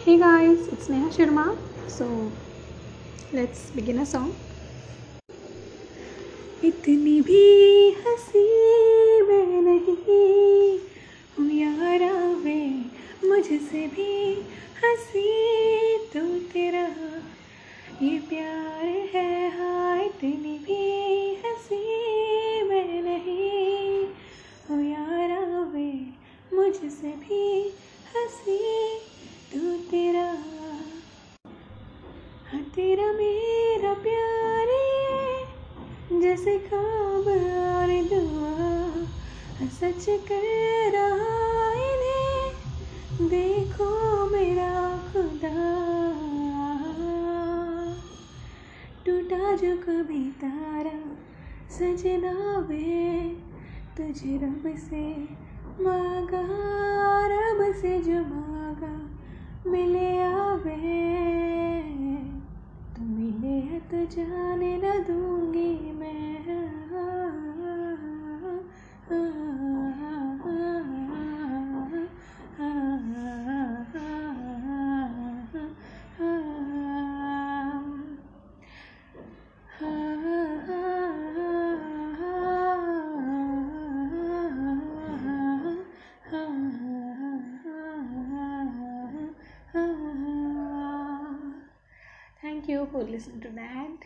Hey guys, it's Neha Sharma. So let's begin a song. इतनी भी हंसी मैं नहीं हूँ यारा वे मुझसे भी हंसी तू तेरा हाँ तेरा मेरा प्यार जैसे खाब दुआ। सच कर रहा इन्हें, देखो मेरा खुदा। टूटा जो कभी तारा सजना वे। तुझे रब से मांगा, रब से जो मांगा, मिले आवे। जाने न दूँगी Thank you for listening to that.